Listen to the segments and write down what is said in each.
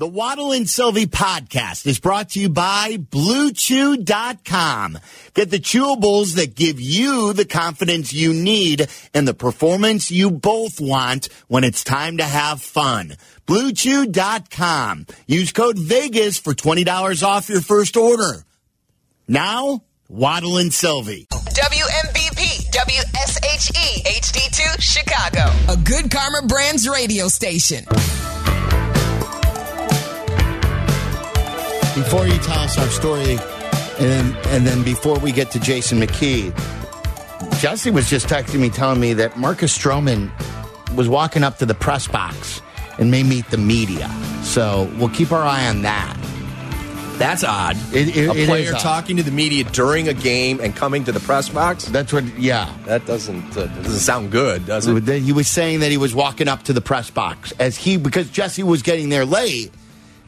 The Waddle and Silvy podcast is brought to you by BlueChew.com. Get the chewables that give you the confidence you need and the performance you both want when it's time to have fun. BlueChew.com. Use code VEGAS for $20 off your first order. Now, Waddle and Silvy. WMVP, WSHE, HD2, Chicago. A good Karma Brands radio station. Before you tell us our story, and, and then before we get to Jason McKie, Jesse was just texting me telling me that Marcus Stroman was walking up to the press box and may meet the media. So we'll keep our eye on that. That's odd. It- it- a player talking to the media during a game and coming to the press box. That's what, yeah. That doesn't uh, doesn't sound good, does it? He was saying that he was walking up to the press box as he, because Jesse was getting there late.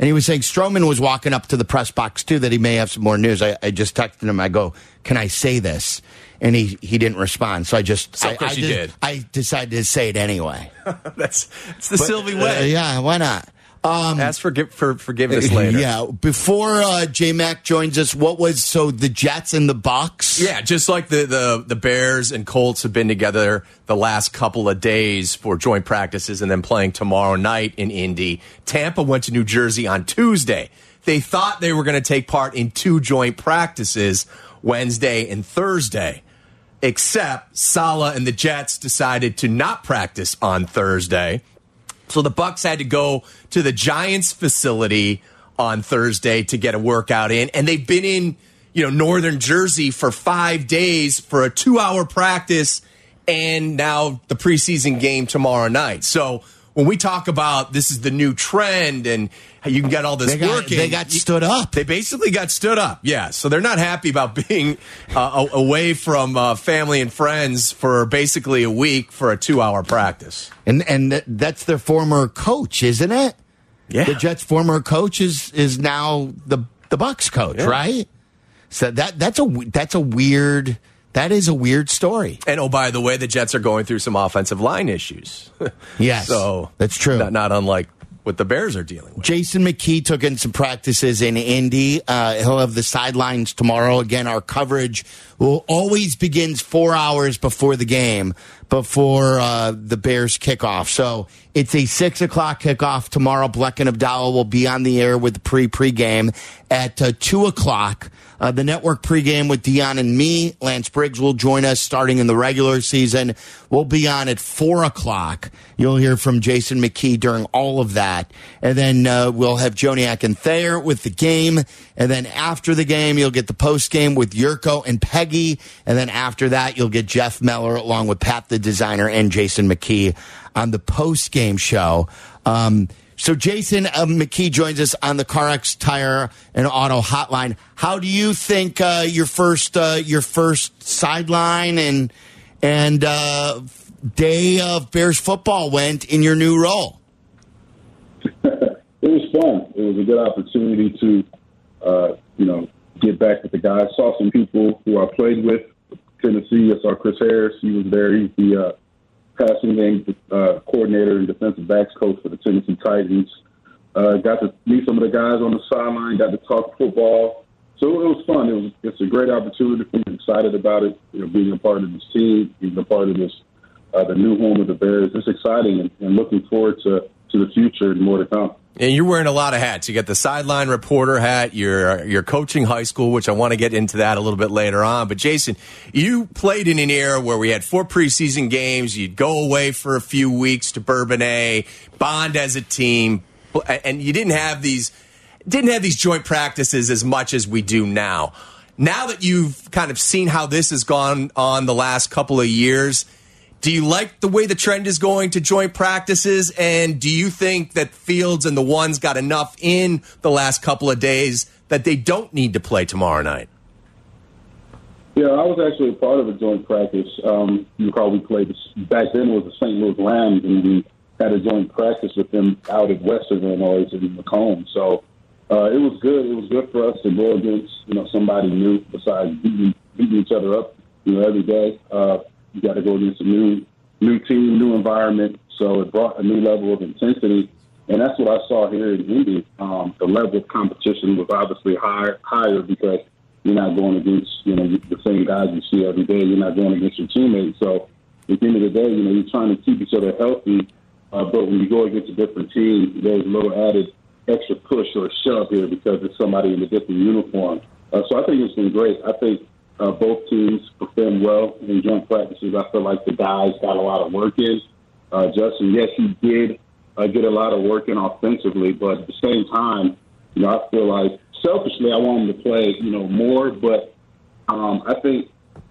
And he was saying Stroman was walking up to the press box too, that he may have some more news. I, I just texted him. I go, "Can I say this?" And he, he didn't respond. So I just, So, I, of course I you did. I decided to say it anyway. That's it's the Silvy Uh, way. yeah, why not? Ask for for forgiveness later. Yeah, before uh, J Mac joins us, what was so the Jets and the Bucks? Yeah, just like the, the the Bears and Colts have been together the last couple of days for joint practices and then playing tomorrow night in Indy. Tampa went to New Jersey on Tuesday. They thought they were going to take part in two joint practices Wednesday and Thursday. Except Saleh and the Jets decided to not practice on Thursday. So the Bucks had to go to the Giants facility on Thursday to get a workout in, and they've been in, you know, northern Jersey for five days for a two-hour practice, and now the preseason game tomorrow night. So when we talk about this is the new trend and you can get all this They got- working, they got stood up. They basically got stood up. Yeah, so they're not happy about being uh, away from uh, family and friends for basically a week for a two-hour practice. and and that's their former coach, isn't it? Yeah. the Jets' former coach is is now the the Bucks coach, Yeah. right? So that that's a that's a weird that is a weird story. And oh, by the way, the Jets are going through some offensive line issues. Yes, so that's true. Not, not unlike what the Bears are dealing with. Jason McKie took in some practices in Indy. Uh, he'll have the sidelines tomorrow. Again, our coverage will always begins four hours before the game, before uh, the Bears kickoff. So it's a six o'clock kickoff tomorrow. Bleck and Abdallah will be on the air with pre pregame at uh, two o'clock. Uh, the network pregame with Dion and me. Lance Briggs will join us starting in the regular season. We'll be on at four o'clock. You'll hear from Jason McKie during all of that. And then uh, we'll have Joniak and Thayer with the game. And then after the game, you'll get the post game with Yurko and Peggy. And then after that, you'll get Jeff Meller along with Pat the designer and Jason McKie on the post game show. Um, so Jason uh, McKie joins us on the CarX Tire and Auto Hotline. How do you think uh, your first uh, your first sideline and and uh, day of Bears football went in your new role? it was fun. It was a good opportunity to, uh, you know, get back with the guys. Saw some people who I played with. Tennessee. I saw Chris Harris. He was there. He's the uh, passing game uh, coordinator and defensive backs coach for the Tennessee Titans. Uh, got to meet some of the guys on the sideline. Got to talk football. So it was fun. It was it's a great opportunity. I'm excited about it. You know, being a part of this team, being a part of this, uh, the new home of the Bears. It's exciting and, and looking forward to to the future and more to come. And you're wearing a lot of hats. You got the sideline reporter hat. You're you're coaching high school, which I want to get into that a little bit later on. But Jason, you played in an era where we had four preseason games. You'd go away for a few weeks to Bourbonnais, bond as a team, and you didn't have these didn't have these joint practices as much as we do now. Now that you've kind of seen how this has gone on the last couple of years, do you like the way the trend is going to joint practices? And do you think that Fields and the ones got enough in the last couple of days that they don't need to play tomorrow night? Yeah, I was actually a part of a joint practice. Um, you recall we played back then it was the St. Louis Rams, and we had a joint practice with them out at Western Illinois in Macomb. So uh, it was good. It was good for us to go against you know somebody new besides beating, beating each other up you know every day. Uh, you got to go against a new new team, new environment. So it brought a new level of intensity. And that's what I saw here in Indy. Um, the level of competition was obviously higher, higher because you're not going against you know the same guys you see every day. You're not going against your teammates. So at the end of the day, you know you're trying to keep each other healthy. Uh, but when you go against a different team, there's a little added extra push or shove here because it's somebody in a different uniform. Uh, so I think it's been great. I think uh, both teams performed well in joint practices. I feel like the guys got a lot of work in. Uh, Justin, yes, he did uh, get a lot of work in offensively, but at the same time, you know, I feel like selfishly I want him to play, you know, more. But um, I think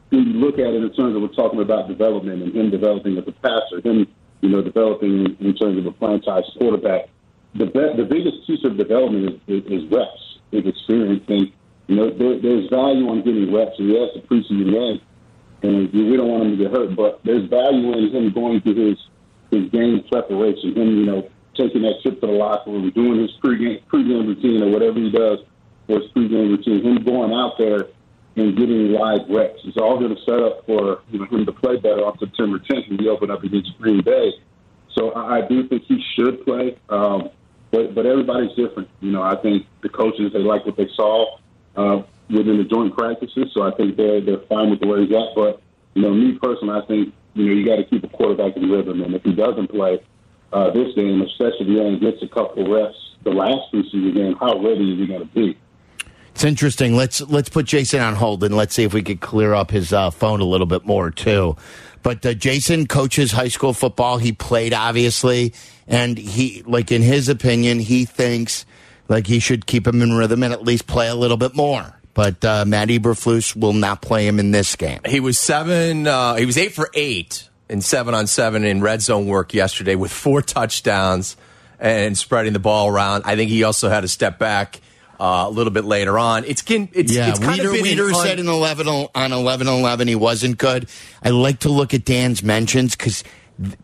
when you look at it in terms of we're talking about development and him developing as a passer, him, you know, developing in, terms of a franchise quarterback, the be- the biggest piece of development is, is, reps, is experience, and you know, there, there's value on getting reps. And yes, the preseason game, and we don't want him to get hurt, but there's value in him going through his his game preparation, him, you know, taking that trip to the locker room, doing his pregame pregame routine or whatever he does for his pregame routine, him going out there and getting live reps. It's all going to set up for you know him to play better on September 10th when we open up against Green Bay. So I, I do think he should play, um, but but everybody's different. You know, I think the coaches they like what they saw uh, within the joint practices, so I think they're they're fine with the way he's at. But you know, me personally, I think you know you got to keep a quarterback in rhythm, and if he doesn't play uh, this game, especially if he only gets a couple reps the last preseason game, how ready is he going to be? It's interesting. Let's let's put Jason on hold and let's see if we could clear up his uh, phone a little bit more too. But uh, Jason coaches high school football. He played obviously, and he like in his opinion, he thinks like he should keep him in rhythm and at least play a little bit more. But uh, Matt Eberflus will not play him in this game. He was seven. Uh, he was eight for eight in seven on seven in red zone work yesterday with four touchdowns and spreading the ball around. I think he also had a step back uh, a little bit later on. It's it's yeah. It's kind Wiederer, of been Wiederer said in eleven on eleven eleven he wasn't good. I like to look at Dan's mentions because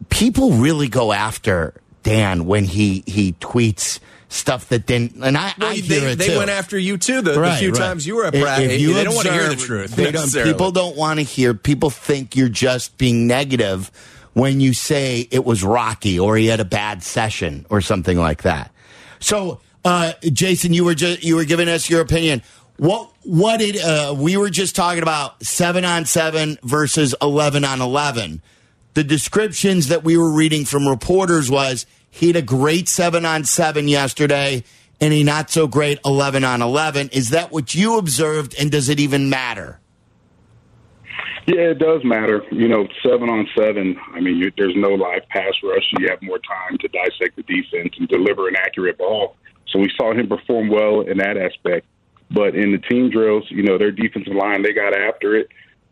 people really go after Dan when he he tweets stuff that didn't. And I, Well, I they, hear it they too. went after you too. The, the few right. times you were at If- Pratt, if you they don't want to hear the truth. they don't- people don't want to hear. People think you're just being negative when you say it was rocky or he had a bad session or something like that. So, uh, Jason, you were just you were giving us your opinion. What what did uh, we were just talking about seven on seven versus eleven on eleven? The descriptions that we were reading from reporters was he had a great seven on seven yesterday and a not so great 11 on 11. Is that what you observed and does it even matter? Yeah, it does matter. You know, seven on seven. I mean, you, there's no live pass rush. You have more time to dissect the defense and deliver an accurate ball. So we saw him perform well in that aspect. But in the team drills, you know, their defensive line, they got after it.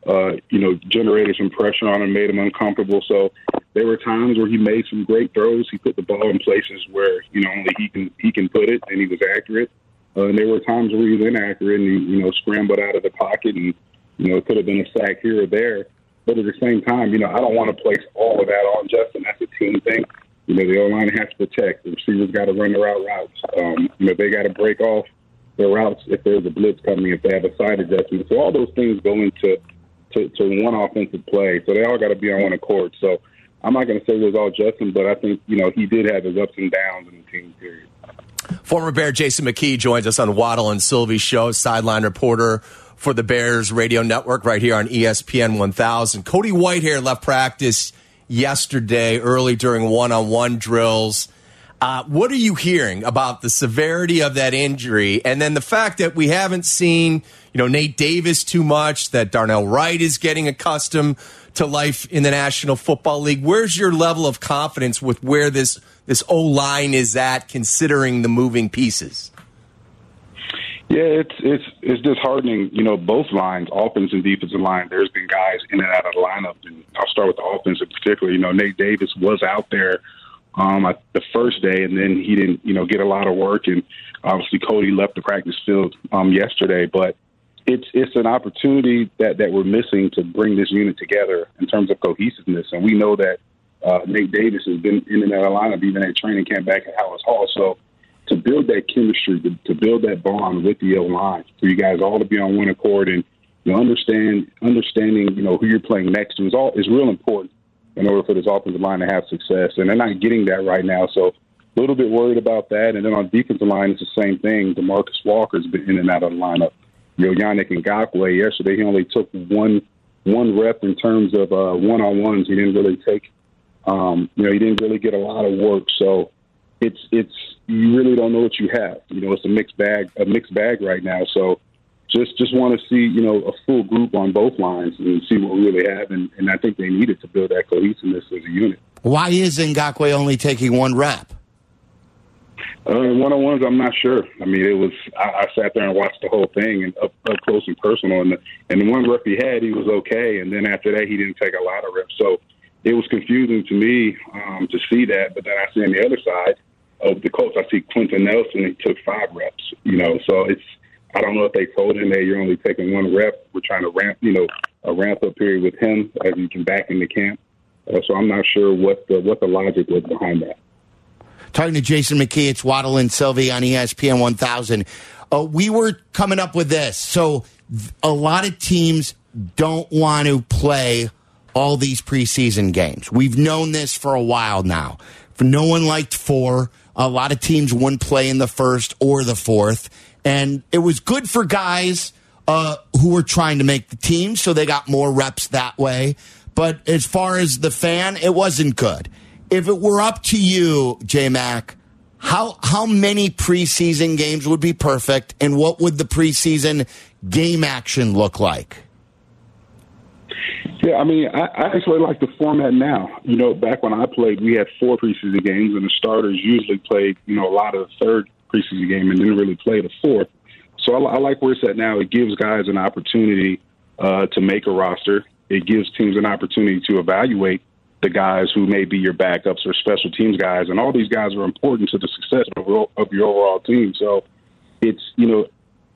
Uh, you know, generated some pressure on him, made him uncomfortable. So there were times where he made some great throws. He put the ball in places where you know only he can he can put it, and he was accurate. Uh, and there were times where he was inaccurate and he, you know, scrambled out of the pocket and, you know, it could have been a sack here or there. But at the same time, you know, I don't want to place all of that on Justin. That's a team thing. You know, the O line has to protect. The receivers got to run their out routes. Um, you know, they got to break off their routes if there's a blitz coming, if they have a side adjustment. So all those things go into to, to one offensive play. So they all got to be on one accord. So I'm not going to say it was all Justin, but I think, you know, he did have his ups and downs in the team period. Former Bear Jason McKie joins us on Waddle and Silvy show, sideline reporter for the Bears radio network right here on ESPN 1000. Cody Whitehair left practice yesterday early during one on one drills. Uh, what are you hearing about the severity of that injury? And then the fact that we haven't seen, you know, Nate Davis too much, that Darnell Wright is getting accustomed to life in the National Football League. Where's your level of confidence with where this this O line is at, considering the moving pieces? Yeah, it's it's it's disheartening. You know, both lines, offense and defensive line. There's been guys in and out of the lineup, and I'll start with the offense in particular. You know, Nate Davis was out there um, the first day, and then he didn't, you know, get a lot of work. And obviously, Cody left the practice field um, yesterday. But it's it's an opportunity that that we're missing to bring this unit together in terms of cohesiveness. And we know that uh, Nate Davis has been in and out of the lineup, even at training camp back at Halas Hall. So to build that chemistry, to, to build that bond with the O line, for you guys all to be on one accord and you know, understand understanding you know who you're playing next is all is real important in order for this offensive line to have success. And they're not getting that right now. So a little bit worried about that. And then on defensive line, it's the same thing. Demarcus Walker's been in and out of the lineup. You know, Yannick Ngakoue, yesterday he only took one one rep in terms of uh, one-on-ones. He didn't really take, um, you know, he didn't really get a lot of work. So it's it's you really don't know what you have. You know, it's a mixed bag, a mixed bag right now. So just just want to see you know a full group on both lines and see what we really have. And, and I think they needed to build that cohesiveness as a unit. Why is Ngakoue only taking one rep? Uh, one on ones, I'm not sure. I mean, it was I, I sat there and watched the whole thing and up, up close and personal. And the, and the one rep he had, he was okay. And then after that, he didn't take a lot of reps. So it was confusing to me um, to see that. But then I see on the other side of the Colts, I see Quenton Nelson. He took five reps. You know, so it's I don't know if they told him that you're only taking one rep. We're trying to ramp, you know, a ramp up period with him as he can back into camp. Uh, so I'm not sure what the what the logic was behind that. Talking to Jason McKie, it's Waddle and Silvy on ESPN 1000. Uh, we were coming up with this. So a lot of teams don't want to play all these preseason games. We've known this for a while now. No one liked four. A lot of teams wouldn't play in the first or the fourth. And it was good for guys uh, who were trying to make the team, so they got more reps that way. But as far as the fan, it wasn't good if it were up to you, J Mac, how how many preseason games would be perfect, and what would the preseason game action look like? Yeah, I mean, I, I actually like the format now. You know, back when I played, we had four preseason games, and the starters usually played, you know, a lot of the third preseason game and didn't really play the fourth. So I, I like where it's at now. It gives guys an opportunity uh, to make a roster. It gives teams an opportunity to evaluate the guys who may be your backups or special teams guys, and all these guys are important to the success of, your overall team. So it's you know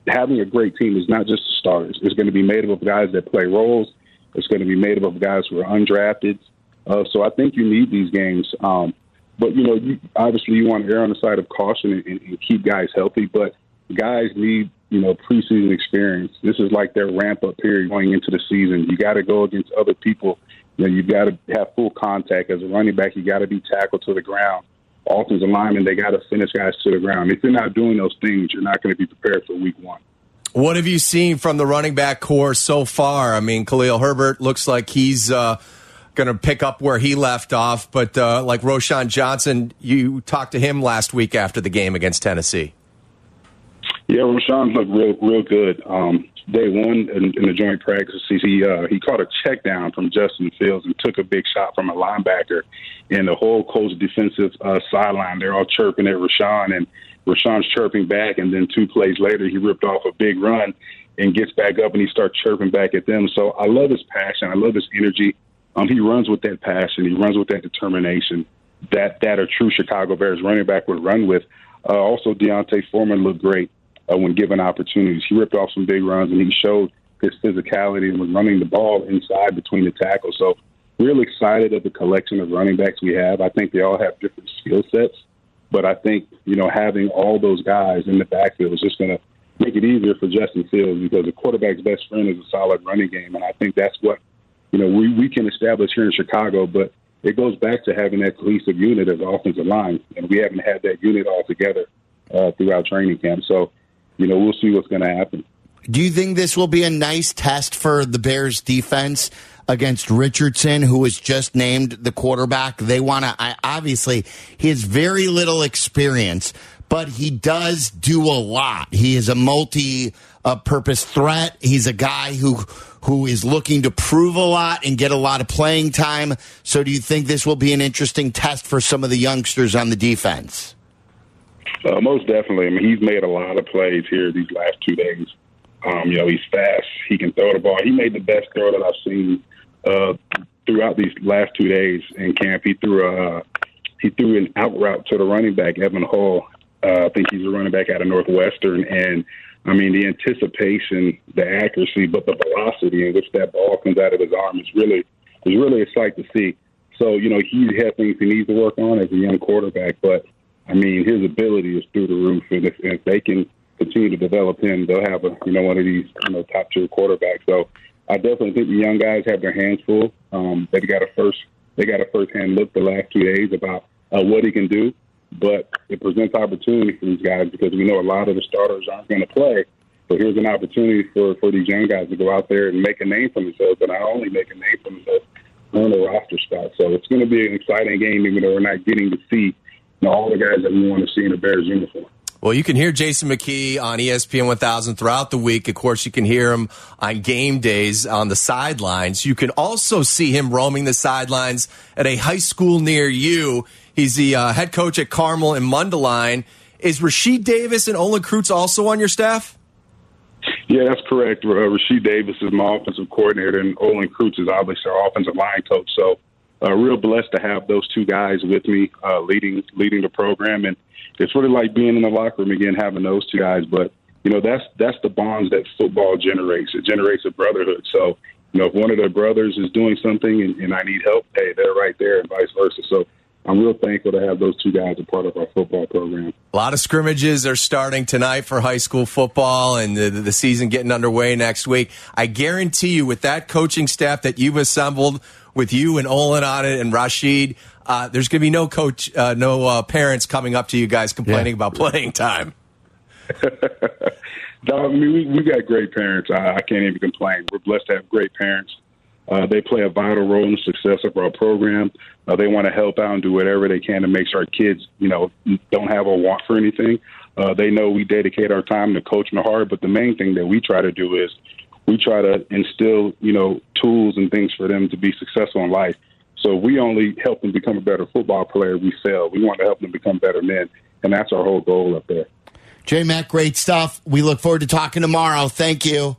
having a great team is not just the starters. It's going to be made up of guys that play roles. It's going to be made up of guys who are undrafted. Uh, so I think you need these games. Um, but you know, you, obviously you want to err on the side of caution and, and, and keep guys healthy. But guys need you know preseason experience. This is like their ramp up period going into the season. You got to go against other people you know, you've got to have full contact as a running back. You got to be tackled to the ground. Offensive linemen, they got to finish guys to the ground. If you're not doing those things, you're not going to be prepared for week one. What have you seen from the running back corps so far? I mean, Khalil Herbert looks like he's uh, going to pick up where he left off, but uh, like Roschon Johnson, you talked to him last week after the game against Tennessee. Yeah, Roschon looked real, real good. Um, day one in, in the joint practice, he uh, he caught a check down from Justin Fields and took a big shot from a linebacker, and the whole Colts defensive uh, sideline they're all chirping at Roschon, and Roschon's chirping back, and then two plays later he ripped off a big run and gets back up and he starts chirping back at them. So I love his passion, I love his energy. Um, he runs with that passion, he runs with that determination that that a true Chicago Bears running back would run with. Uh, also, D'Onta Foreman looked great uh, when given opportunities. He ripped off some big runs and he showed his physicality and was running the ball inside between the tackles. So, real excited of the collection of running backs we have. I think they all have different skill sets, but I think you know having all those guys in the backfield is just going to make it easier for Justin Fields because the quarterback's best friend is a solid running game, and I think that's what you know we we can establish here in Chicago, but. It goes back to having that cohesive unit as offensive line, and we haven't had that unit all together uh, throughout training camp. So you know, we'll see what's going to happen. Do you think this will be a nice test for the Bears defense against Richardson, who was just named the quarterback? They want to, obviously, he has very little experience, but he does do a lot. He is a multi uh, purpose threat. He's a guy who who is looking to prove a lot and get a lot of playing time. So, do you think this will be an interesting test for some of the youngsters on the defense? Uh, most definitely. I mean, he's made a lot of plays here these last two days. Um, you know, he's fast. He can throw the ball. He made the best throw that I've seen uh, throughout these last two days in camp. He threw a uh, he threw an out route to the running back Evan Hull. Uh, I think he's a running back out of Northwestern, and I mean the anticipation, the accuracy, but the velocity in which that ball comes out of his arm is really is really a sight to see. So you know he has things he needs to work on as a young quarterback, but I mean, his ability is through the roof, and if, if they can continue to develop him, they'll have a you know one of these you know top tier quarterbacks. So I definitely think the young guys have their hands full. Um, they got a first they got a first hand look the last two days about uh, what he can do. but it presents opportunity for these guys because we know a lot of the starters aren't going to play. So here's an opportunity for, for these young guys to go out there and make a name for themselves, but not only make a name for themselves, earn a roster spot. So it's going to be an exciting game, even though we're not getting to see you know, all the guys that we want to see in a Bears uniform. Well, you can hear Jason McKie on ESPN 1000 throughout the week. Of course, you can hear him on game days on the sidelines. You can also see him roaming the sidelines at a high school near you. He's the uh, head coach at Carmel and Mundelein. Is Rashied Davis and Olin Kreutz also on your staff? Yeah, that's correct. Uh, Rashied Davis is my offensive coordinator, and Olin Kreutz is obviously our offensive line coach. So, uh, real blessed to have those two guys with me, uh, leading leading the program, and it's really like being in the locker room again, having those two guys. But you know, that's that's the bonds that football generates. It generates a brotherhood. So, you know, if one of their brothers is doing something and, and I need help, hey, they're right there, and vice versa. So, I'm real thankful to have those two guys a part of our football program. A lot of scrimmages are starting tonight for high school football and the, the season getting underway next week. I guarantee you, with that coaching staff that you've assembled, with you and Olin on it and Rashied, uh, there's going to be no coach, uh, no uh, parents coming up to you guys complaining Yeah. about playing time. No, I mean, we, we got great parents. I, I can't even complain. We're blessed to have great parents. Uh, they play a vital role in the success of our program. Uh, they want to help out and do whatever they can to make sure our kids, you know, don't have a want for anything. Uh, they know we dedicate our time to coaching hard, but the main thing that we try to do is we try to instill, you know, tools and things for them to be successful in life. So we only help them become a better football player. We fail. We want to help them become better men, and that's our whole goal up there. J Mac, great stuff. We look forward to talking tomorrow. Thank you.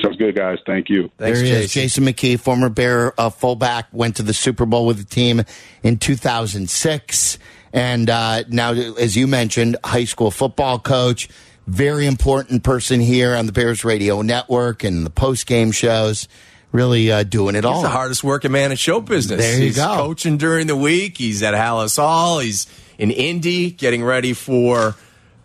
Sounds good, guys. Thank you. Thanks, there he is, Jason. Jason McKie, former Bear uh, fullback, went to the Super Bowl with the team in 2006, and uh, now, as you mentioned, high school football coach. Very important person here on the Bears Radio Network and the post game shows. Really uh, doing it all. He's the hardest working man in show business. There you He's go. coaching during the week. He's at Halas Hall. He's in Indy getting ready for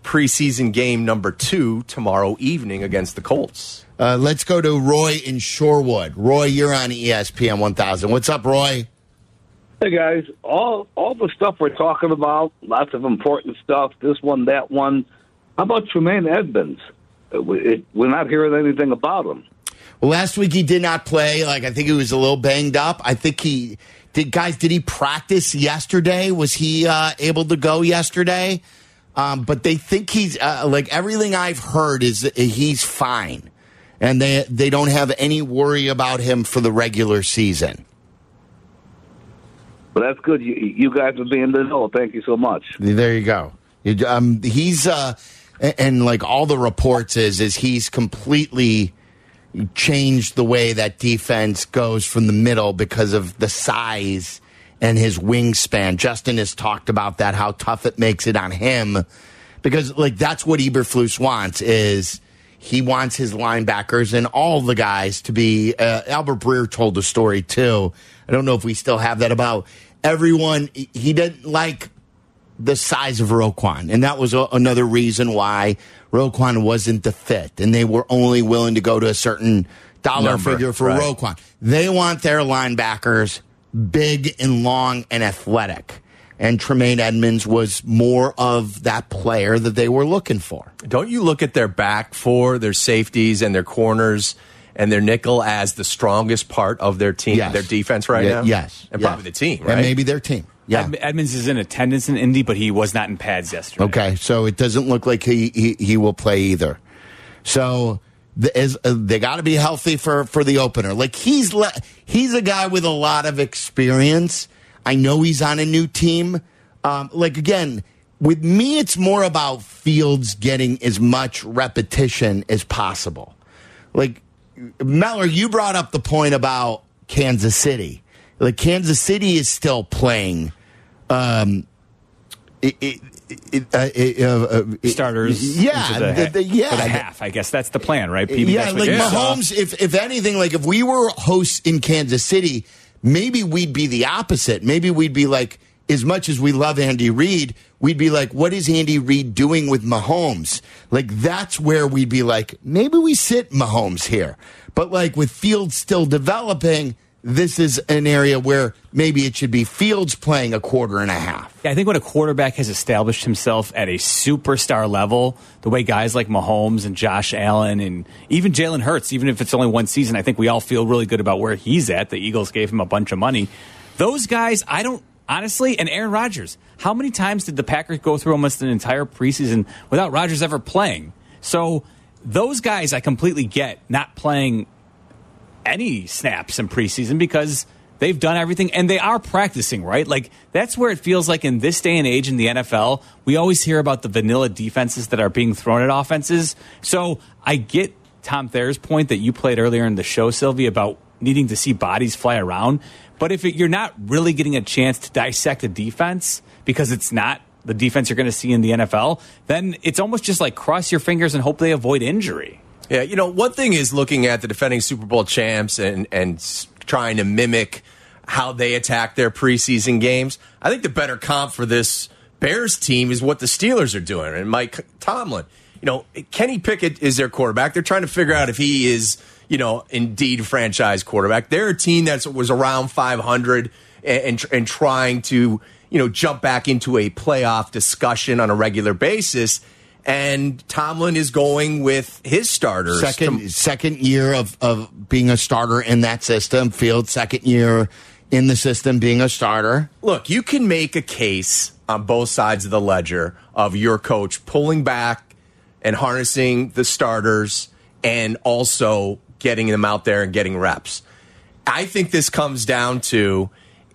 preseason game number two tomorrow evening against the Colts. Uh, let's go to Roy in Shorewood. Roy, you're on ESPN 1000. What's up, Roy? Hey guys, all all the stuff we're talking about, lots of important stuff. This one, that one. How about Tremaine Edmunds? Uh, We're not hearing anything about him. Well, last week he did not play. Like I think he was a little banged up. I think he did. Guys, did he practice yesterday? Was he uh, able to go yesterday? Um, but they think he's uh, like everything I've heard is he's fine, and they they don't have any worry about him for the regular season. Well, that's good. You, you guys are being the know. Thank you so much. There you go. You- Um, he's uh, and, and like all the reports is is he's completely changed the way that defense goes from the middle because of the size and his wingspan. Justin has talked about that how tough it makes it on him because like that's what Eberflus wants is he wants his linebackers and all the guys to be. Uh, Albert Breer told the story too. I don't know if we still have that about everyone. He didn't like the size of Roquan, and that was a, another reason why Roquan wasn't the fit, and they were only willing to go to a certain dollar Number, figure for right. Roquan. They want their linebackers big and long and athletic. And Tremaine Edmunds was more of that player that they were looking for. Don't you look at their back four, their safeties, and their corners and their nickel as the strongest part of their team, Yes. their defense right Ye- now? Yes. And yes. probably the team, right? And maybe their team. Yeah. Ed- Edmunds is in attendance in Indy, but he was not in pads yesterday. Okay, so it doesn't look like he he, he will play either. So the, is, uh, they got to be healthy for for the opener. Like he's le- he's a guy with a lot of experience. I know he's on a new team. Um, like again, with me, it's more about Fields getting as much repetition as possible. Like Meller, you brought up the point about Kansas City. Like Kansas City is still playing. Um, it, it, it, uh, it, uh, uh, it- Starters. Yeah, the, the- the- yeah, for the half. I guess that's the plan, right? PB, yeah, like saw. Mahomes. If if anything, like if we were hosts in Kansas City, maybe we'd be the opposite. Maybe we'd be like, as much as we love Andy Reid, we'd be like, what is Andy Reid doing with Mahomes? Like that's where we'd be like, maybe we sit Mahomes here. But like with Fields still developing, this is an area where maybe it should be Fields playing a quarter and a half. Yeah, I think when a quarterback has established himself at a superstar level, the way guys like Mahomes and Josh Allen and even Jalen Hurts, even if it's only one season, I think we all feel really good about where he's at. The Eagles gave him a bunch of money. Those guys, I don't honestly, and Aaron Rodgers. How many times did the Packers go through almost an entire preseason without Rodgers ever playing? So those guys, I completely get not playing any snaps in preseason because they've done everything and they are practicing, right? Like that's where it feels like in this day and age in the NFL, we always hear about the vanilla defenses that are being thrown at offenses. So I get Tom Thayer's point that you played earlier in the show, Silvy, about needing to see bodies fly around. But if it, you're not really getting a chance to dissect a defense because it's not the defense you're going to see in the NFL, then it's almost just like cross your fingers and hope they avoid injury. Yeah, you know, one thing is looking at the defending Super Bowl champs and and trying to mimic how they attack their preseason games. I think the better comp for this Bears team is what the Steelers are doing and Mike Tomlin. You know, Kenny Pickett is their quarterback. They're trying to figure out if he is, you know, indeed franchise quarterback. They're a team that was around 500 and, and and trying to, you know, jump back into a playoff discussion on a regular basis. And Tomlin is going with his starters. Second to- second year of, of being a starter in that system. Field second year in the system being a starter. look, you can make a case on both sides of the ledger of your coach pulling back and harnessing the starters and also getting them out there and getting reps. I think this comes down to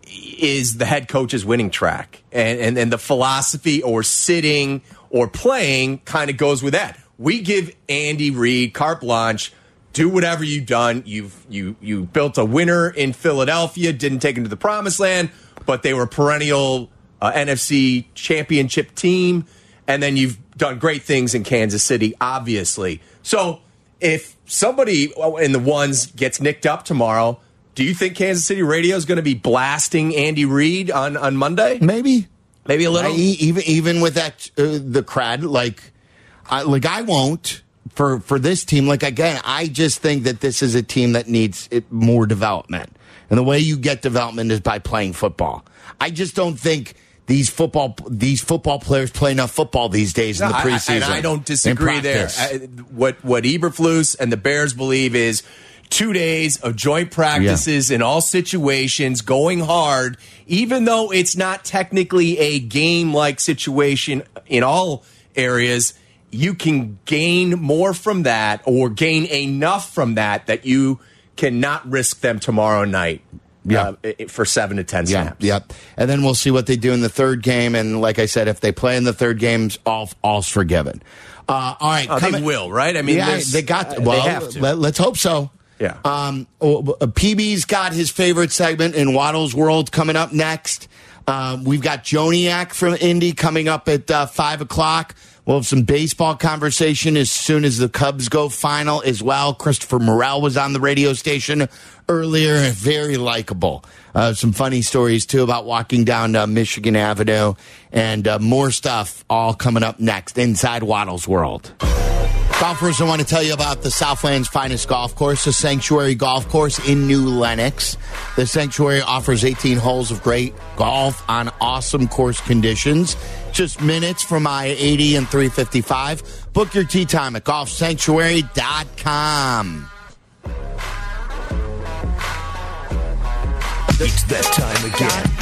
is the head coach's winning track and, and, and the philosophy or sitting or playing kind of goes with that. We give Andy Reid carte blanche. Do whatever you've done. You've you you built a winner in Philadelphia. Didn't take him to the promised land, but they were perennial uh, NFC championship team. And then you've done great things in Kansas City, obviously. So if somebody in the ones gets nicked up tomorrow, do you think Kansas City radio is going to be blasting Andy Reid on, on Monday? Maybe. Maybe a little. I- even even with that uh, the crowd like I, like I won't for for this team like again I just think that this is a team that needs it, more development and the way you get development is by playing football I just don't think these football these football players play enough football these days in the I- I- preseason and I don't disagree there. I- what what Eberflus and the Bears believe is two days of joint practices in all situations, going hard, even though it's not technically a game like situation in all areas. You can gain more from that, or gain enough from that that you cannot risk them tomorrow night. Yeah. uh, for seven to ten Yeah, snaps. yep. And then we'll see what they do in the third game. And like I said, if they play in the third game, all all's forgiven. Uh, all right, Oh, they will, right? I mean, yeah, they got. uh, well, they have to. Let, let's hope so. Yeah. Um, oh, uh, PB's got his favorite segment in Waddle's World coming up next. Um, we've got Joniak from Indy coming up at uh, five o'clock. We'll have some baseball conversation as soon as the Cubs go final as well. Christopher Morel was on the radio station earlier very likable. Uh, some funny stories too about walking down uh, Michigan Avenue and uh, more stuff all coming up next inside Waddle's World. Golfers, I want to tell you about the Southland's finest golf course, the Sanctuary Golf Course in New Lenox. The Sanctuary offers 18 holes of great golf on awesome course conditions. Just minutes from I 80 and 355. Book your tee time at golfsanctuary.com. It's that time again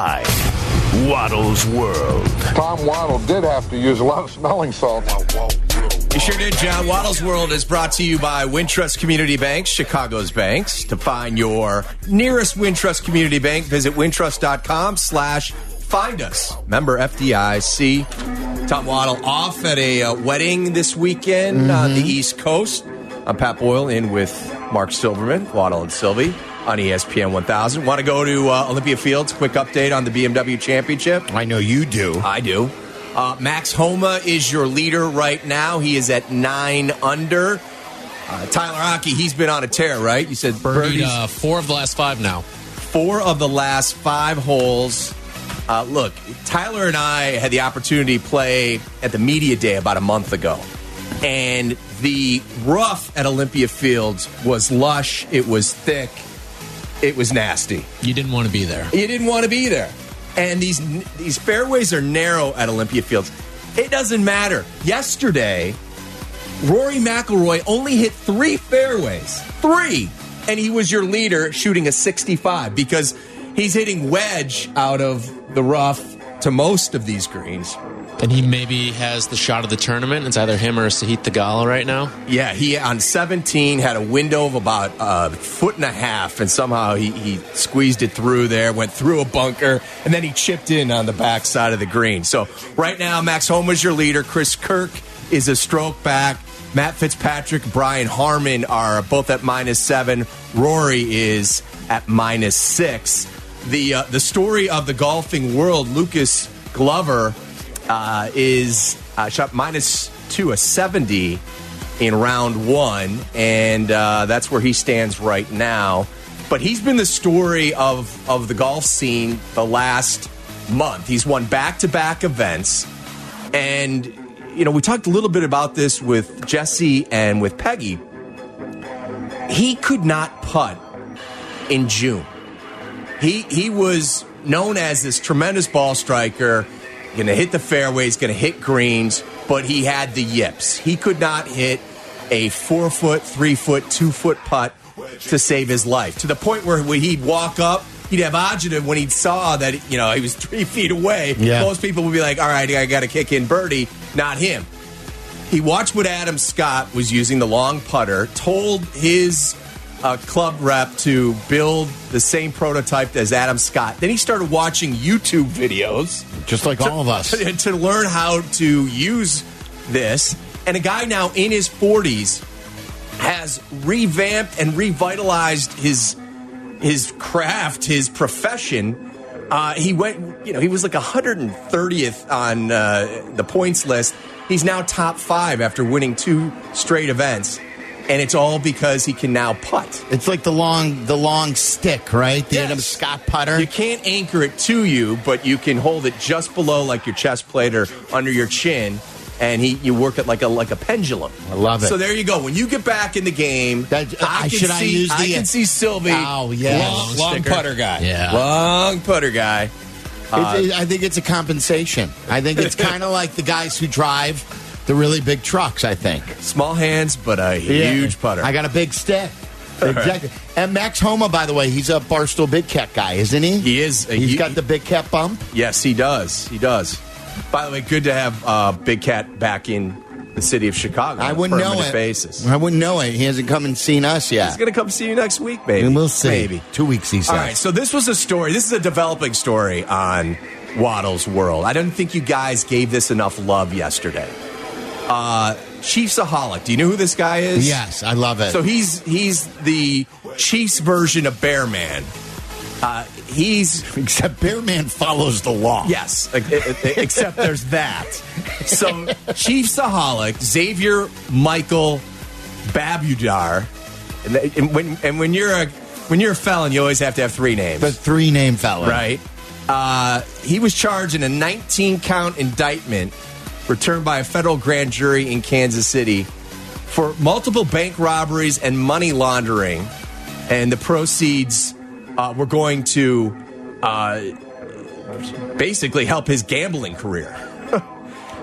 Waddle's world. Tom Waddle did have to use a lot of smelling salt. You sure did, John. Waddle's World is brought to you by Wintrust Community Banks, Chicago's banks. To find your nearest Wintrust Community Bank, visit wintrust.com slash find us. Member FDIC. Tom Waddle off at a uh, wedding this weekend on the East Coast. I'm Pat Boyle in with Mark Silverman, Waddle and Silvy. On ESPN 1000. Want to go to uh, Olympia Fields? Quick update on the BMW Championship. I know you do. I do. Uh, Max Homa is your leader right now. He is at nine under. Uh, Tyler Hockey, he's been on a tear, right? You said Birdied birdies uh, four of the last five now. four of the last five holes. Uh, look, Tyler and I had the opportunity to play at the media day about a month ago, and the rough at Olympia Fields was lush. It was thick. It was nasty. You didn't want to be there. You didn't want to be there. And these these fairways are narrow at Olympia Fields. It doesn't matter. Yesterday, Rory McIlroy only hit three fairways, three, and he was your leader, shooting a 65 because he's hitting wedge out of the rough to most of these greens. And he maybe has the shot of the tournament. It's either him or Sahith Theegala right now. Yeah, he on 17 had a window of about a foot and a half, and somehow he, he squeezed it through there, went through a bunker, and then he chipped in on the back side of the green. So right now, Max Homa's your leader. Chris Kirk is a stroke back. Matt Fitzpatrick, Brian Harman are both at minus seven. Rory is at minus six. The uh, the story of the golfing world, Lucas Glover uh, is uh, shot minus two a 70 in round one, and uh, that's where he stands right now. But he's been the story of, of the golf scene the last month. He's won back to back events. And, you know, we talked a little bit about this with Jesse and with Peggy. He could not putt in June. He, he was known as this tremendous ball striker going to hit the fairways, going to hit greens, but he had the yips. He could not hit a four foot, three foot, two foot putt to save his life. To the point where when he'd walk up, he'd have agita when he saw that you know he was three feet away. Yeah. Most people would be like, "All right, I got to kick in birdie." Not him. He watched what Adam Scott was using the long putter. Told his uh, club rep to build the same prototype as Adam Scott. Then he started watching YouTube videos Just like all of us. to, to learn how to use this. And a guy now in his 40s has revamped and revitalized his his craft, his profession. Uh, he went, you know, he was like 130th on uh, the points list. He's now top five after winning two straight events, and it's all because he can now putt. It's like the long the long stick, right? The Yes. Adam Scott putter. You can't anchor it to you, but you can hold it just below, like your chest plate or under your chin, and he you work it like a like a pendulum. I love it. So there you go. When you get back in the game, That- I can should I see, use the- I can see Silvy. Oh, yeah. long, long putter guy. Yeah. long putter guy. Uh, it- I think it's a compensation. I think it's kind of like the guys who drive the really big trucks. I think Small hands, but a Yeah. huge putter. I got a big stick. Exactly. And Max Homa, by the way, he's a Barstool Big Cat guy, isn't he? He is. He's He- got the Big Cat bump. yes, he does. He does. By the way, good to have uh, Big Cat back in the city of Chicago. I wouldn't know it. Basis. I wouldn't know it. He hasn't come and seen us yet. He's going to come see you next week, baby. And we'll see. Maybe. Two weeks, he said. All right, so this was a story. This is a developing story on Waddle's world. I don't think you guys gave this enough love yesterday. Uh, Chiefsaholic. Do you know who this guy is? Yes, I love it. So he's he's the Chiefs version of Bear Man. Uh, he's Except Bear Man follows the law. Yes, except there's that. So Chiefsaholic, Xaviar Michael Babudar, and, when and when you're a when you're a felon, you always have to have three names, The three name felon, right? Uh, he was charged in a 19 count indictment returned by a federal grand jury in Kansas City for multiple bank robberies and money laundering, and the proceeds uh, were going to uh, basically help his gambling career.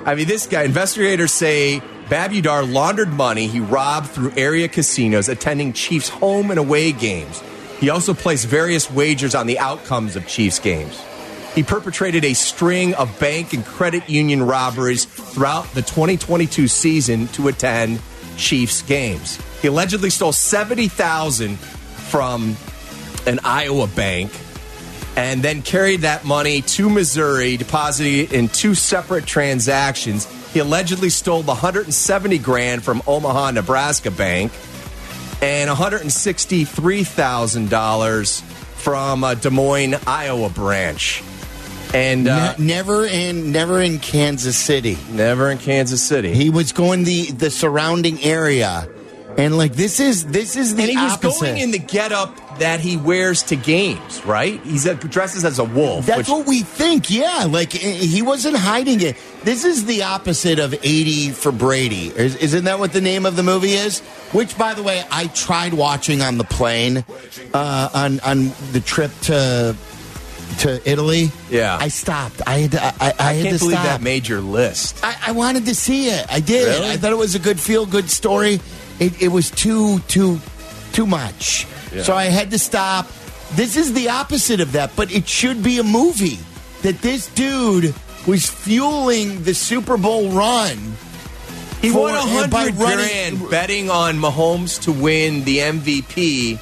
I mean, this guy, investigators say Babudar laundered money he robbed through area casinos attending Chiefs home and away games. He also placed various wagers on the outcomes of Chiefs games. He perpetrated a string of bank and credit union robberies throughout the 2022 season to attend Chiefs games. He allegedly stole 70,000 from an Iowa bank and then carried that money to Missouri, depositing it in two separate transactions. He allegedly stole the 170 grand from Omaha, Nebraska bank. and $163,000 from a Des Moines, Iowa branch. And uh, Ne- never in never in Kansas City. never in Kansas City. He was going the the surrounding area, and like this is this is the and he was going in the getup that he wears to games, right? He's dresses as a wolf. That's which- what we think. Yeah, like eh, he wasn't hiding it. This is the opposite of 80 for Brady. Is, isn't that what the name of the movie is? Which, by the way, I tried watching on the plane uh, on on the trip to to Italy. Yeah. I stopped. I had to, I, I, I had can't to believe stop. that made your list. I, I wanted to see it. I did. Really? I thought it was a good feel good story. It, it was too too too much. Yeah. So I had to stop. This is the opposite of that, but it should be a movie. That this dude was fueling the Super Bowl run. He for- won a hundred running- grand betting on Mahomes to win the MVP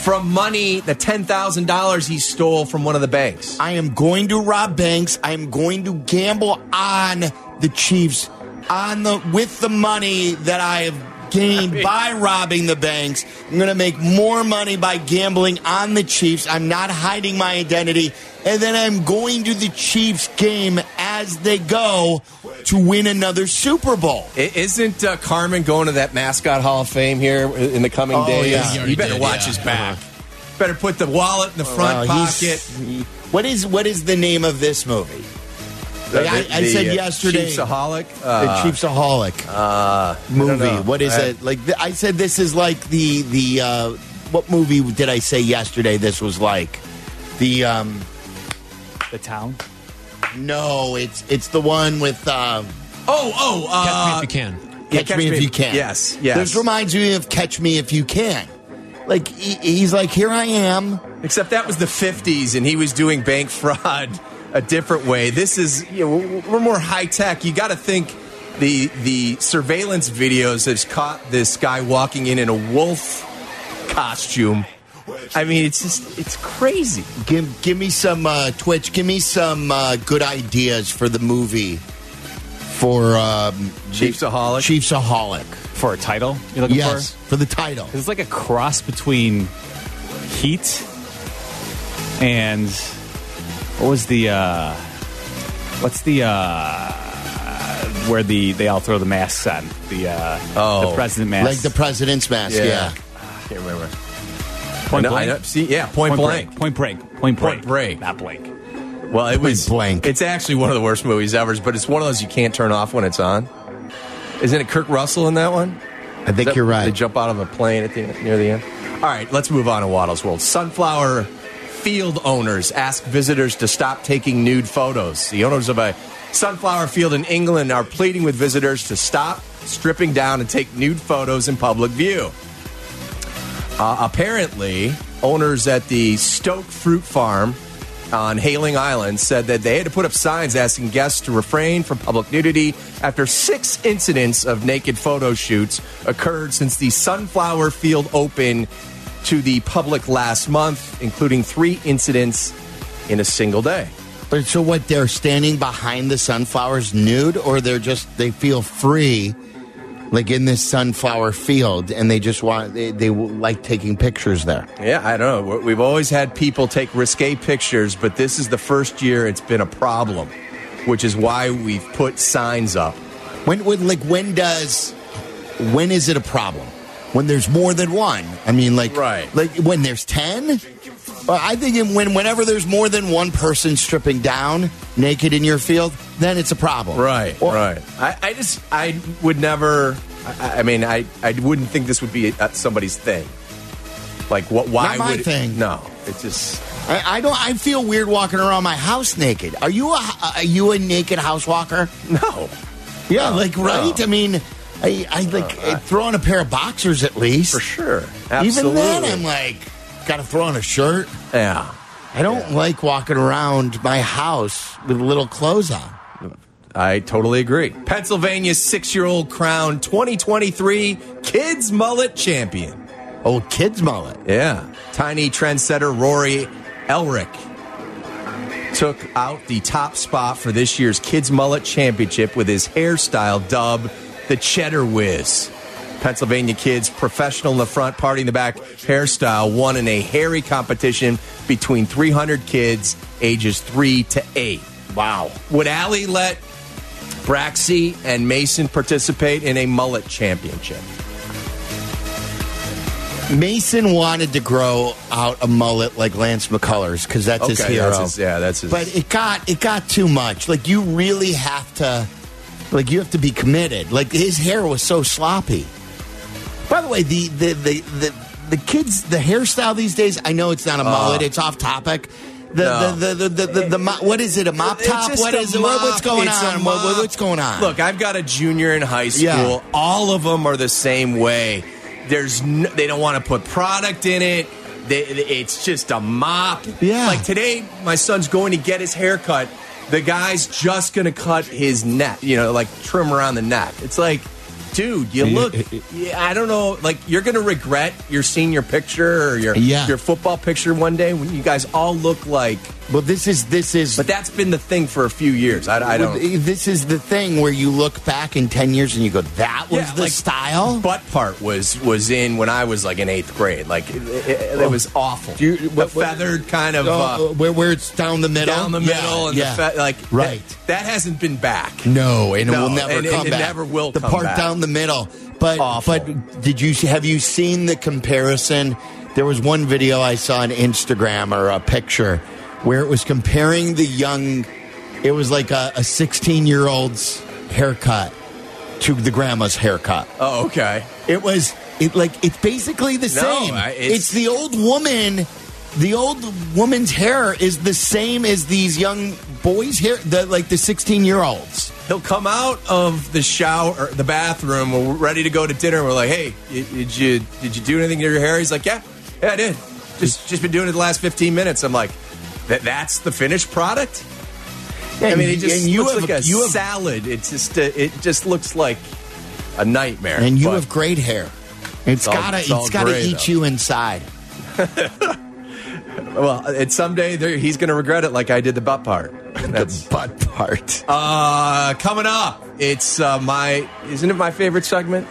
from money, the ten thousand dollars he stole from one of the banks. I am going to rob banks. I am going to gamble on the Chiefs on the with the money that I have gained by robbing the banks. I'm going to make more money by gambling on the Chiefs. I'm not hiding my identity. And then I'm going to the Chiefs game as they go to win another Super Bowl. I- Isn't uh, Carmen going to that mascot Hall of Fame here in the coming Oh, days? yeah. You better did, watch yeah. his back. Better put the wallet in the front Well, he's- pocket. What is what is the name of this movie? Like I, I The, said uh, yesterday. Chiefsaholic? the Uh, Chiefsaholic. Uh, movie. What is I- it? Like th- I said, this is like the the uh, what movie did I say yesterday? This was like the um, The town. No, it's it's the one with um, Oh, oh, uh, Catch me if you can. Catch, Catch Me Me- If You Can. yes, yes. This reminds me of Catch Me If You Can. Like he, he's like, here I am. Except that was the 50s and he was doing bank fraud a different way. This is, you know, we're more high tech. You got to think the the surveillance videos has caught this guy walking in in a wolf costume. I mean, it's just, it's crazy. Give give me some uh, Twitch. Give me some uh, good ideas for the movie for um, Chiefsaholic? Chiefsaholic. For a title? You're looking Yes, for? for the title. It's like a cross between Heat and what was the uh what's the uh where the they all throw the masks on the uh Oh. the president mask Like the president's mask. Yeah. i Can't remember. Point I know- blank see, yeah, point, blank. point break point break Point break. not blank Well, it was blank. It's actually one of the worst movies ever, but it's one of those you can't turn off when it's on. Isn't it Kurt Russell in that one? I think that- you're right. They jump out of a plane at the near the end. All right, let's move on to Waddle's World. Sunflower field owners ask visitors to stop taking nude photos. The owners of a sunflower field in England are pleading with visitors to stop stripping down and take nude photos in public view. Uh, apparently, owners at the Stoke Fruit Farm on Hayling Island said that they had to put up signs asking guests to refrain from public nudity after six incidents of naked photo shoots occurred since the sunflower field opened to the public last month, including three incidents in a single day. But so what? They're standing behind the sunflowers nude, or they're just they feel free, like in this sunflower field, and they just want they, they like taking pictures there. Yeah, I don't know. We've always had people take risque pictures, but this is the first year it's been a problem, which is why we've put signs up. When, when like when does when is it a problem? When there's more than one. I mean, like Right. like when there's ten. I think when whenever there's more than one person stripping down naked in your field, then it's a problem. Right, Or- right. I, I just, I would never. I, I mean, I, I wouldn't think this would be uh, somebody's thing. Like, what? Why Not my would? thing. No, it's just. I, I don't. I feel weird walking around my house naked. Are you a are you a naked house walker? No. Yeah, like right. no. I mean, I, I like uh, throw on a pair of boxers at least. For sure. Absolutely. Even then, I'm like, got to throw on a shirt. Yeah. I don't like walking around my house with little clothes on. I totally agree. Pennsylvania's six-year-old crown 2023 Kids Mullet Champion. Old kid's mullet. Yeah. Tiny trendsetter Rory Elric took out the top spot for this year's Kids Mullet Championship with his hairstyle dubbed the Cheddar Whiz. Pennsylvania kids, professional in the front, party in the back, hairstyle, won in a hairy competition between 300 kids ages three to eight. Wow. Would Allie let Braxy and Mason participate in a mullet championship? Mason wanted to grow out a mullet like Lance McCullers because that's his Okay, hero. that's his- yeah, that's his- But it got it got too much. Like you really have to, like you have to be committed. Like his hair was so sloppy. By the way, the the the the, the kids the hairstyle these days. I know it's not a uh, mullet. It's off topic. The, No. the, the, the, the, the, mo- what is it? A mop top? What a it? What- what's going It's on? What- what's going on? Look, I've got a junior in high school. Yeah. All of them are the same way. There's no, they don't want to put product in it. They, it's just a mop. Yeah. Like today, my son's going to get his hair cut. The guy's just going to cut his neck. You know, like trim around the neck. It's like. Dude, you look. Yeah, I don't know. Like you're gonna regret your senior picture or your Yeah. your football picture one day when you guys all look like. Well, this is this is. But that's been the thing for a few years. I, I don't. This is the thing where you look back in ten years and you go, "That was Yeah, the like, style." butt part was was in when I was like in eighth grade. Like it, it, it was awful. Do you- the what- what- feathered kind of Uh, uh, where where it's down the middle, down the Yeah, middle and yeah. the fe- like right. That, that hasn't been back. No, and it will never and come it back. It never will The part back. down the middle, but Awful. but did you have you seen the comparison? There was one video I saw on Instagram or a picture where it was comparing the young. It was like a 16 year old's haircut to the grandma's haircut. Oh, okay. It was it like it's basically the No, same. I- it's, it's- the old woman. The old woman's hair is the same as these young boys' hair. The like the sixteen year olds. He'll come out of the shower, the bathroom, we're ready to go to dinner. We're like, "Hey, did you did you do anything to your hair?" He's like, "Yeah, yeah, I did. Just just been doing it the last fifteen minutes." I'm like, "That that's the finished product." I mean, it just and you looks have- like a you have- salad. It's just uh, it just looks like a nightmare. And you have great hair. It's all- gotta it's all it's gotta gray, eat though. you inside. well, and someday there, he's going to regret it, like I did the butt part. That's butt part. Uh, coming up, it's uh, my isn't it my favorite segment?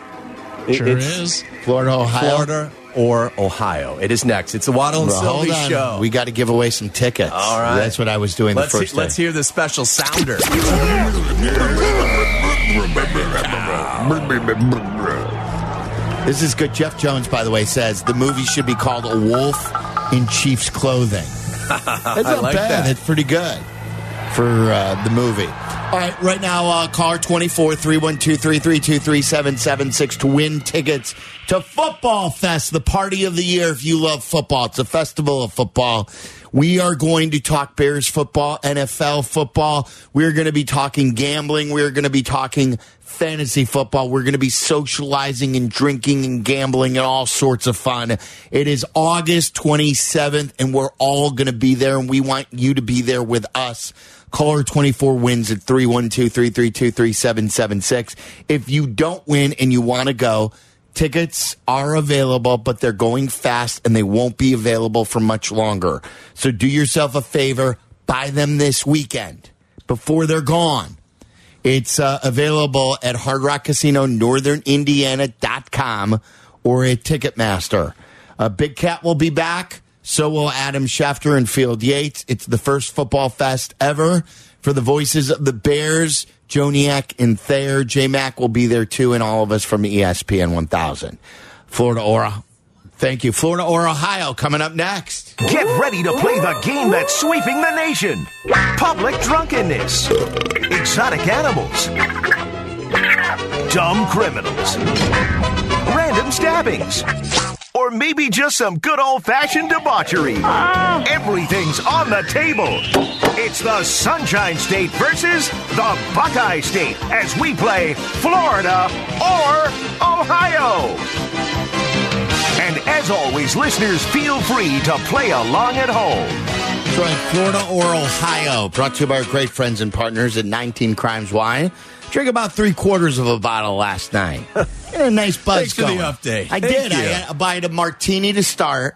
It- Sure it's is. Florida, Ohio. Florida or Ohio. It is next. It's the Waddle and Well, Silvy show. We got to give away some tickets. All right. That's what I was doing let's the first he- let's hear the special sounder. This is good. Jeff Jones, by the way, says the movie should be called A Wolf in Chief's Clothing. That's I not like bad. that. That's pretty good for uh, the movie. All right, right now, uh, caller 24 312 332 3776 to win tickets to Football Fest, the party of the year if you love football. It's a festival of football. We are going to talk Bears football, NFL football. We're going to be talking gambling. We're going to be talking fantasy football. We're going to be socializing and drinking and gambling and all sorts of fun. It is August 27th, and we're all going to be there, and we want you to be there with us. Caller 24 wins at 312 332 3776. If you don't win and you want to go, tickets are available, but they're going fast and they won't be available for much longer. So do yourself a favor, buy them this weekend before they're gone. It's uh, available at Hard Rock Casino, northern.indiana.com or at Ticketmaster. Uh, Big Cat will be back. So will Adam Schefter and Field Yates. It's the first football fest ever for the voices of the Bears, Joniak and Thayer. J Mac will be there too, and all of us from ESPN 1000. Florida Aura. Thank you. Florida or Ohio coming up next. Get ready to play the game that's sweeping the nation. Public drunkenness. Exotic animals. Dumb criminals. Random stabbings. Or maybe just some good old fashioned debauchery. Uh-huh. Everything's on the table. It's the Sunshine State versus the Buckeye State as we play Florida or Ohio. And as always, listeners, feel free to play along at home. That's right, Florida or Ohio. Brought to you by our great friends and partners at 19 Crimes Wine. Drink about three quarters of a bottle last night. Had a nice buzz Thanks for the update. I Thank did. you. I, I bought a martini to start.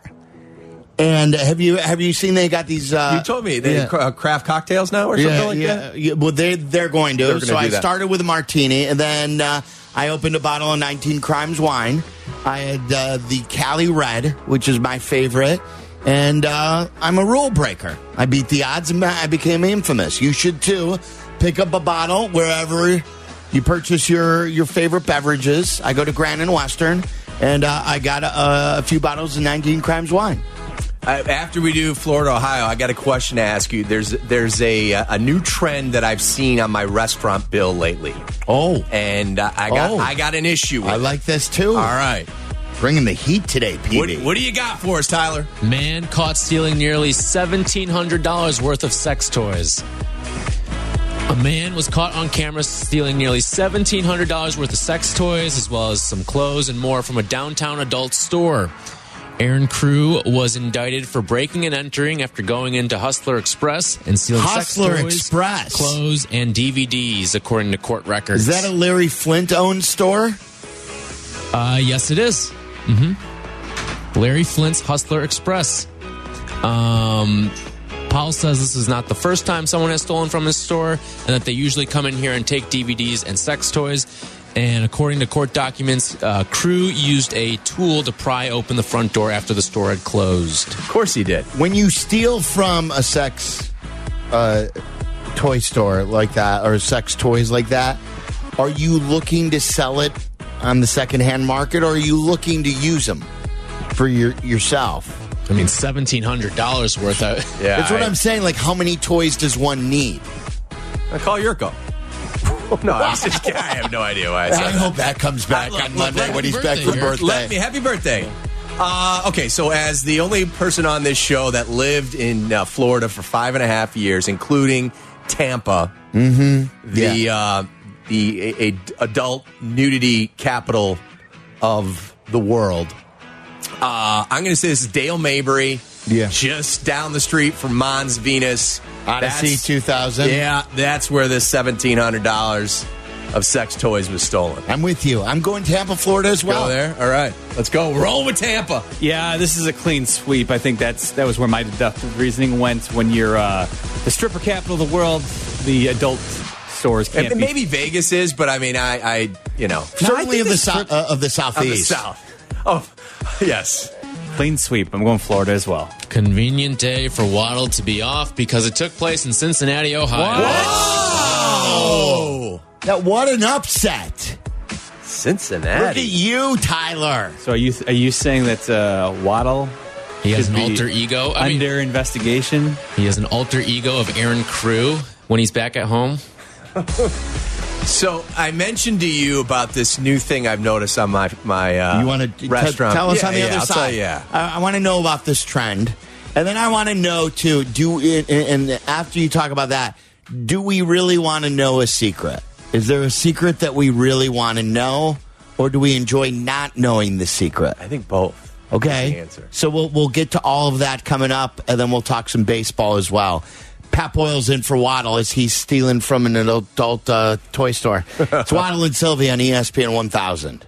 And have you have you seen they got these? Uh, you told me they yeah. uh, craft cocktails now or something like that. yeah. Well, they they're going to. They're gonna so do I that. started with a martini, and then uh, I opened a bottle of 19 Crimes wine. I had uh, the Cali Red, which is my favorite. And uh, I'm a rule breaker. I beat the odds and I became infamous. You should too. Pick up a bottle wherever you purchase your, your favorite beverages. I go to Grand and Western, and uh, I got a, a few bottles of 19 Crimes wine. Uh, after we do Florida, Ohio, I got a question to ask you. There's there's a a new trend that I've seen on my restaurant bill lately. Oh, and uh, I got Oh. I got an issue. With I it. like this too. All right, bringing the heat today, What, Pete. what do you got for us, Tyler? Man caught stealing nearly $1,700 worth of sex toys. A man was caught on camera stealing nearly $1,700 worth of sex toys, as well as some clothes and more from a downtown adult store. Aaron Crew was indicted for breaking and entering after going into Hustler Express and stealing Hustler sex toys, Express. clothes, and DVDs, according to court records. Is that a Larry Flynt owned store? Uh, yes, it is. Mm-hmm. Larry Flynt's Hustler Express. Um, Paul says this is not the first time someone has stolen from his store, and that they usually come in here and take DVDs and sex toys. And according to court documents, uh, Crew used a tool to pry open the front door after the store had closed. Of course he did. When you steal from a sex uh, toy store like that or sex toys like that, are you looking to sell it on the secondhand market or are you looking to use them for your yourself? I mean, seventeen hundred dollars worth of. Yeah, That's what I, I'm saying. Like, how many toys does one need? I call Yurko. no, I, was just, I have no idea why I said I that. hope that comes back Look, on look, Monday when me he's back birthday, from Eric. birthday. Let me happy birthday. Uh, okay, so as the only person on this show that lived in uh, Florida for five and a half years, including Tampa, Mm-hmm. the uh, the a, a adult nudity capital of the world, uh, I'm going to say this is Dale Mabry. Yeah. just down the street from Mons Venus, Odyssey That's- 2000. Yeah, that's where this seventeen hundred dollars of sex toys was stolen. I'm with you. I'm going Tampa, Florida as well. Go there. All right, let's go. Roll with Tampa. Yeah, this is a clean sweep. I think that's that was where my deductive reasoning went. When you're uh, the stripper capital of the world, the adult stores can't And be maybe Vegas is, but I mean, I, I you know, Certainly of the, so- uh, of the of the southeast. South. Oh, yes. clean sweep. I'm going Florida as well. Convenient day for Waddle to be off because it took place in Cincinnati, Ohio. Oh, that what an upset! Cincinnati. Look at you, Tyler. So are you are you saying that uh, Waddle He has an alter ego. I mean, under investigation? he has an alter ego of Aaron Crew when he's back at home. So I mentioned to you about this new thing I've noticed on my my uh, You want to restaurant. tell us Yeah, on the yeah, other I'll side? you, yeah. I, I want to know about this trend, and then I want to know too. Do and, and after you talk about that, do we really want to know a secret? Is there a secret that we really want to know, or do we enjoy not knowing the secret? I think both. Okay. answer. So we'll we'll get to all of that coming up, and then we'll talk some baseball as well. Pat Boyle's in for Waddle as he's stealing from an adult uh, toy store. It's Waddle and Silvy on ESPN 1000.